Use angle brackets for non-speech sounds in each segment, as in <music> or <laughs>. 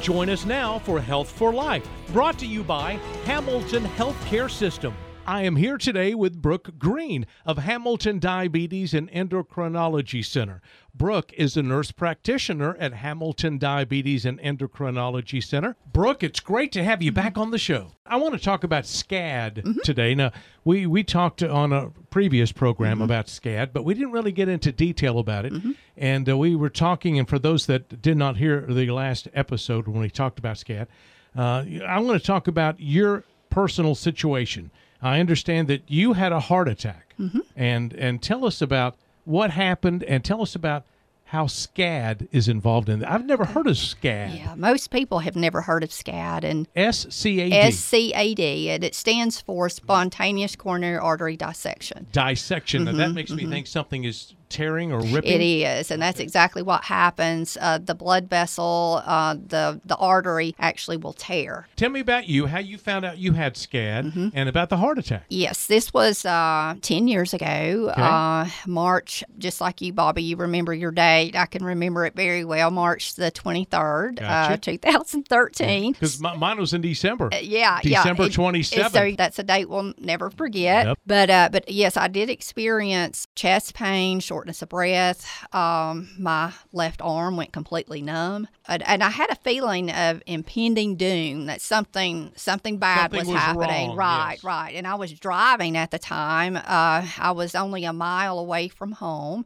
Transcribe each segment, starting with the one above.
Join us now for Health for Life, brought to you by Hamilton Healthcare System. I am here today with Brooke Green of Hamilton Diabetes and Endocrinology Center. Brooke is a nurse practitioner at Hamilton Diabetes and Endocrinology Center. Brooke, it's great to have you back on the show. I want to talk about SCAD today. Now, we, we talked on a previous program about SCAD, but we didn't really get into detail about it. And uh, we were talking, and for those that did not hear the last episode when we talked about SCAD, uh, I want to talk about your personal situation. I understand that you had a heart attack, mm-hmm. and and tell us about what happened, and tell us about how SCAD is involved in that. I've never heard of SCAD. Yeah, most people have never heard of SCAD and S C A D SCAD, and it stands for spontaneous coronary artery dissection. dissection. Now that mm-hmm, makes me mm-hmm. think something is tearing or ripping. It is, and that's exactly what happens. Uh, the blood vessel, uh, the the artery, actually will tear. Tell me about you, how you found out you had SCAD, Mm-hmm. and about the heart attack. Yes, this was uh, 10 years ago, uh, March, just like you, Bobby. You remember your date. I can remember it very well, March the 23rd, uh, Gotcha. 2013. Because mine was in December. Uh, yeah, yeah. December twenty it's- seventh. So that's a date we'll never forget. Yep. But uh, but yes, I did experience chest pain, shortness of breath. Um, my left arm went completely numb, and, and I had a feeling of impending doom that something something bad Something was, was happening. wrong, right, yes. right. And I was driving at the time. Uh, I was only a mile away from home.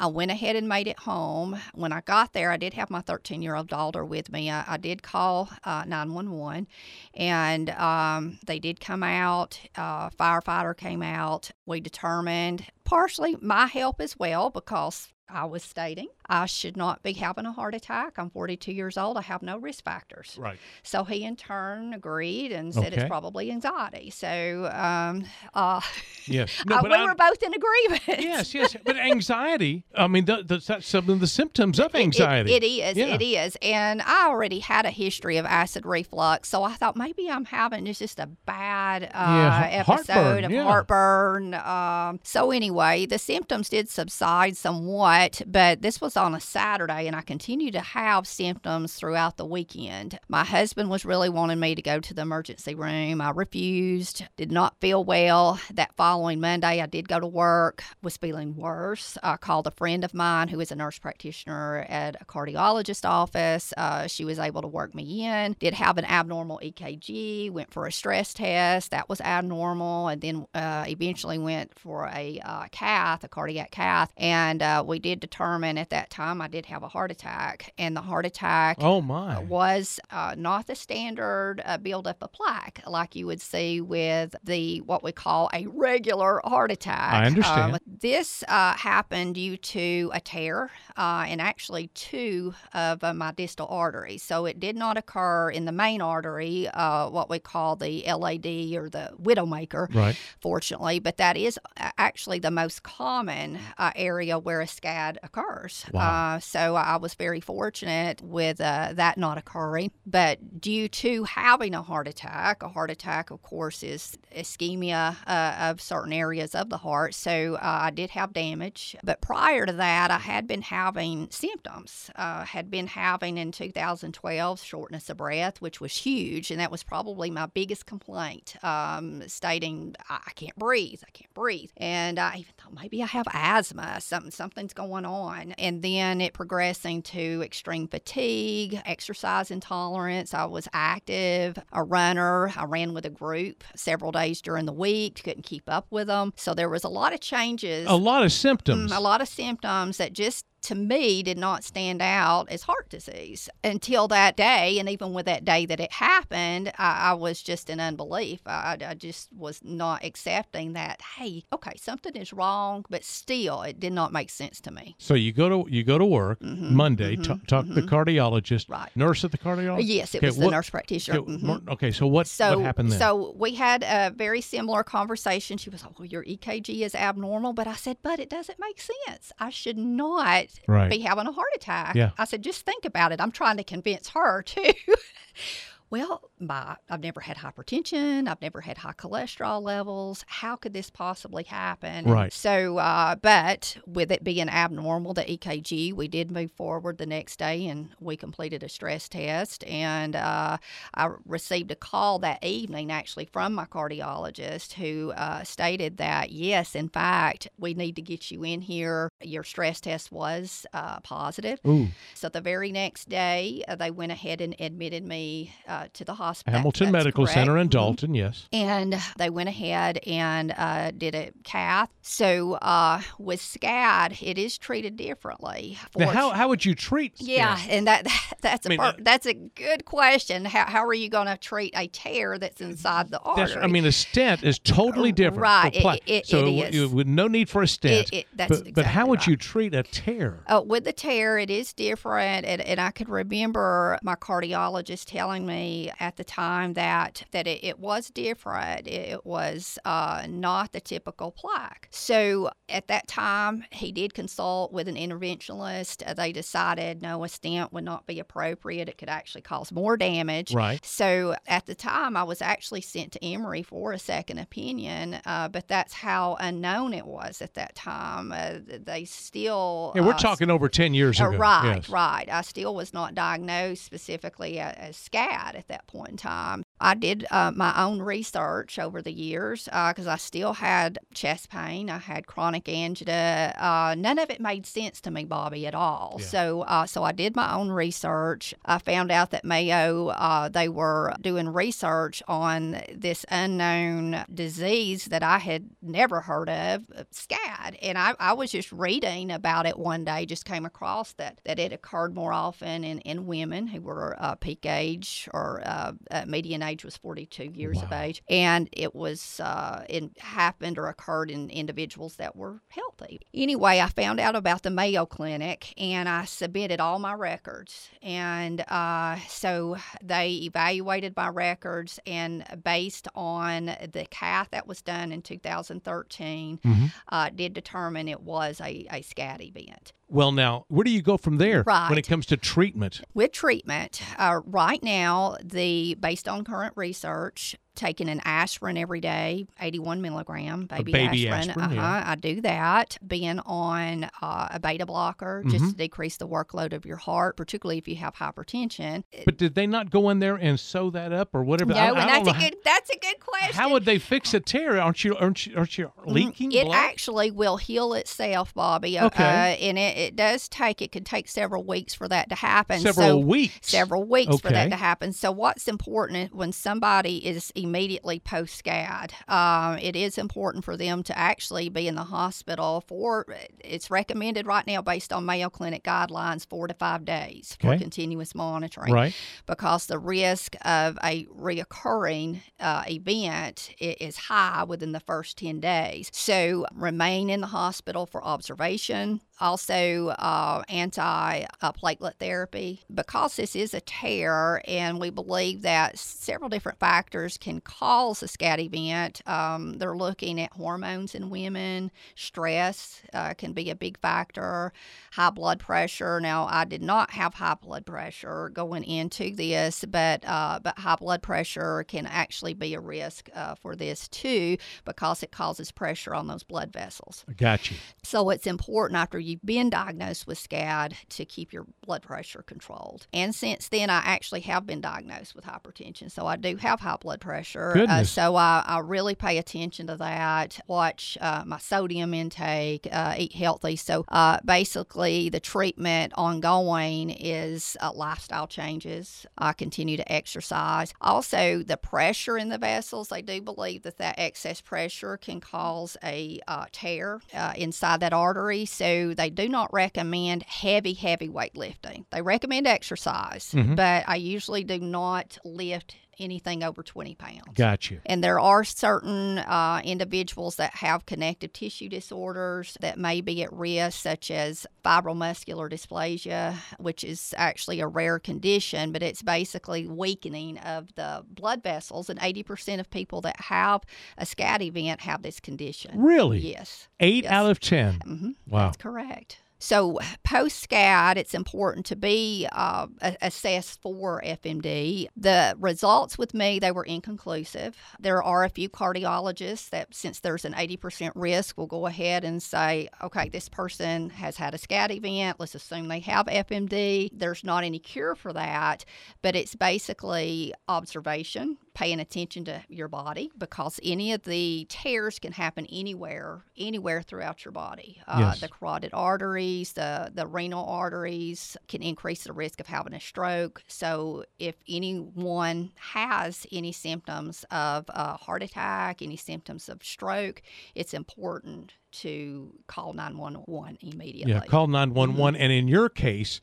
I went ahead and made it home. When I got there, I did have my 13 year old daughter with me. I, I did call uh, 911 and um, they did come out. Uh, firefighter came out. We determined partially my help as well because I was stating I should not be having a heart attack. I'm 42 years old. I have no risk factors. Right. So he in turn agreed and said Okay. it's probably anxiety. So um, uh, Yes. <laughs> uh, but we I- were both in agreement. yes, yes. But anxiety, I mean, th- th- that's some of the symptoms of It- it- anxiety. it is. Yeah. It is. And I already had a history of acid reflux, so I thought maybe I'm having just just a bad uh, Yeah, episode heartburn, of yeah. heartburn. Um, so anyway, the symptoms did subside somewhat, but this was on a Saturday, and I continued to have symptoms throughout the weekend. My husband was really wanting me to go to the emergency room. I refused. Did not feel well. That following Monday, I did go to work. Was feeling worse. I called a friend of mine who is a nurse practitioner at a cardiologist office. Uh, she was able to work me in. Did have an abnormal EKG. Went for a stress test. That was abnormal, and then uh, eventually went for a uh, cath, a cardiac cath, and uh, we did determine at that time I did have a heart attack, and the heart attack oh, my. was uh, not the standard uh, buildup of plaque like you would see with the what we call a regular heart attack. I understand. Um, this uh, happened due to a tear uh, and actually two of uh, my distal arteries. So it did not occur in the main artery, uh, what we call the LAD or the widowmaker Right. fortunately, but that is actually the most common uh, area where a SCAD occurs. Wow. Uh, so I was very fortunate with uh, that not occurring. But due to having a heart attack, a heart attack, of course, is ischemia uh, of certain areas of the heart. So uh, I did have damage. But prior to that, I had been having symptoms. Uh, had been having in 2012 shortness of breath, which was huge, and that was probably my biggest complaint, um, stating I I can't breathe, I can't breathe, and I even thought maybe I have asthma, something something's going on, and then it progressing to extreme fatigue, exercise intolerance. I was active, a runner. I ran with a group several days during the week, couldn't keep up with them, so there was a lot of changes. A lot of symptoms. Mm, a lot of symptoms that just to me did not stand out as heart disease until that day and even with that day that it happened i, I was just in unbelief I, I just was not accepting that hey okay something is wrong but still it did not make sense to me So you go to you go to work Monday. mhm, talk talk to the cardiologist. Right. Nurse at the cardiologist. yes it Okay, was the nurse practitioner Okay, Mhm. okay, so what So, what happened then? so we had a very similar conversation. She was like, "Well, your EKG is abnormal," but I said, "But it doesn't make sense. I should not Right. be having a heart attack." Yeah. I said, "Just think about it." I'm trying to convince her too. <laughs> Well, my, I've never had hypertension. I've never had high cholesterol levels. How could this possibly happen? Right. So, uh, but with it being abnormal, the EKG, we did move forward the next day and we completed a stress test. And uh, I received a call that evening actually from my cardiologist who uh, stated that, yes, in fact, we need to get you in here. Your stress test was uh, positive. Ooh. So the very next day, uh, they went ahead and admitted me uh, to the hospital. Hamilton That's Medical correct. Center in Mhm. Dalton, yes. And they went ahead and uh, did a cath. So uh, with SCAD, it is treated differently. Now, how, how would you treat yeah, and <laughs> that that's a I mean, per- uh, that's a good question. How, how are you going to treat a tear that's inside the artery? That's, I mean, a stent is totally different. Right, it- it- so it is. you would no need for a stent. It- that's but, but how would right. you treat a tear? Uh, with the tear, it is different, and, and I could remember my cardiologist telling me at the time that that it, it was different. It, was uh, not the typical plaque. So at that time, he did consult with an interventionalist. Uh, they decided no, a stent would not be appropriate. It could actually cause more damage. Right. So at the time, I was actually sent to Emory for a second opinion, uh, but that's how unknown it was at that time. Uh, they still. Yeah, we're uh, talking over 10 years uh, ago. right, yes. right. I still was not diagnosed specifically as SCAD at that point in time. I did uh, my own research over the years because I still had chest pain. I had chronic angina. Uh, none of it made sense to me, Bobby, at all. Yeah. So, uh, so I did my own research. I found out that Mayo uh, they were doing research on this unknown disease that I had never heard of, uh, SCAD, and I, I was just reading about it one day. Just came across that that it occurred more often in, in women who were uh, peak age or uh, uh, median age was 42 years of age, and it was uh, it happened or occurred in individuals that were healthy. Anyway, I found out about the Mayo Clinic and I submitted all my records, and uh, so they evaluated my records and based on the cath that was done in 2013, Mhm. uh, did determine it was a, a SCAD event. Well, now, where do you go from there when it comes to treatment? With treatment, uh, right now, the based on current research, taking an aspirin every day, 81 milligram baby, baby aspirin. aspirin, uh-huh, yeah. I do that. Being on uh, a beta blocker just Mm-hmm. to decrease the workload of your heart, particularly if you have hypertension. But did they not go in there and sew that up or whatever? no, I- I and don't that's a how- good that's a good question. How would they fix a tear? Aren't you aren't you, aren't you leaking Mm, It blood? actually will heal itself, Bobby. Uh, Okay. Uh, and it, it does take, it could take several weeks for that to happen. Several so, weeks. Several weeks for that to happen. So, what's important when somebody is immediately post SCAD, um, it is important for them to actually be in the hospital for, it's recommended right now based on Mayo Clinic guidelines, four to five days for Okay. continuous monitoring Right. because the risk of a reoccurring uh, event is high within the first 10 days. So remain in the hospital for observation. Also, uh, anti platelet therapy. Because this is a tear, and we believe that several different factors can cause a SCAD event, um, they're looking at hormones in women, stress uh, can be a big factor, high blood pressure. Now, I did not have high blood pressure going into this, but uh, but high blood pressure can actually be a risk uh, for this too because it causes pressure on those blood vessels. I got you. So it's important after you've been diagnosed with SCAD to keep your blood pressure controlled. And since then, I actually have been diagnosed with hypertension, so I do have high blood pressure. Uh, so I, I really pay attention to that. Watch uh, my sodium intake, uh, eat healthy. So uh, basically, the treatment ongoing is uh, lifestyle changes. I continue to exercise. Also, the pressure in the vessels. They do believe that that excess pressure can cause a uh, tear uh, inside that artery. So they do not recommend heavy, heavy weightlifting. They recommend exercise, Mhm. but I usually do not lift anything over 20 pounds. Got you. And there are certain uh, individuals that have connective tissue disorders that may be at risk, such as fibromuscular dysplasia, which is actually a rare condition, but it's basically weakening of the blood vessels. And 80% of people that have a SCAD event have this condition. Really? Yes. Eight Yes. out of 10. hmm Wow. That's correct. So, post SCAD, it's important to be uh, assessed for FMD. The results with me, they were inconclusive. There are a few cardiologists that, since there's an 80% risk, will go ahead and say, okay, this person has had a SCAD event. Let's assume they have FMD. There's not any cure for that, but it's basically observation paying attention to your body because any of the tears can happen anywhere, anywhere throughout your body. Uh, yes. The carotid arteries, the, the renal arteries can increase the risk of having a stroke. So, if anyone has any symptoms of a heart attack, any symptoms of stroke, it's important to call 911 immediately. Yeah, call 911. Mm-hmm. And in your case,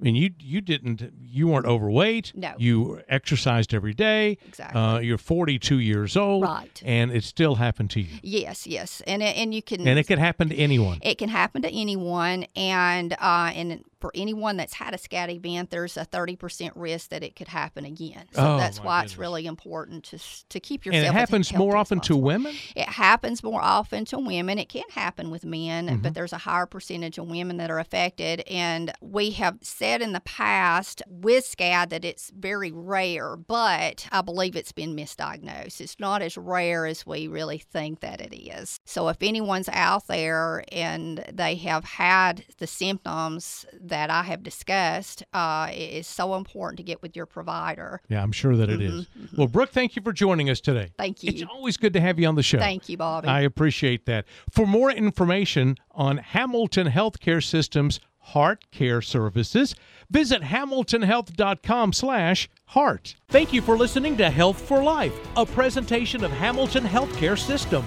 I mean, you you didn't you weren't overweight. No. You exercised every day. Exactly. Uh, you're 42 years old. Right. And it still happened to you. Yes, yes, and and you can. And it can happen to anyone. It can happen to anyone, and uh, and for anyone that's had a SCAD event, there's a 30% risk that it could happen again. So oh, that's why goodness. it's really important to, to keep yourself. And it happens more often to women? It happens more often to women. It can happen with men, Mm-hmm. but there's a higher percentage of women that are affected. And we have said in the past with SCAD that it's very rare, but I believe it's been misdiagnosed. It's not as rare as we really think that it is. So if anyone's out there and they have had the symptoms, that I have discussed, uh, it is so important to get with your provider. Yeah, I'm sure that it is. Mm-hmm, Well, Brooke, thank you for joining us today. Thank you. It's always good to have you on the show. Thank you, Bobby. I appreciate that. For more information on Hamilton Healthcare Systems heart care services, visit hamiltonhealth.com slash heart. Thank you for listening to Health for Life, a presentation of Hamilton Healthcare System.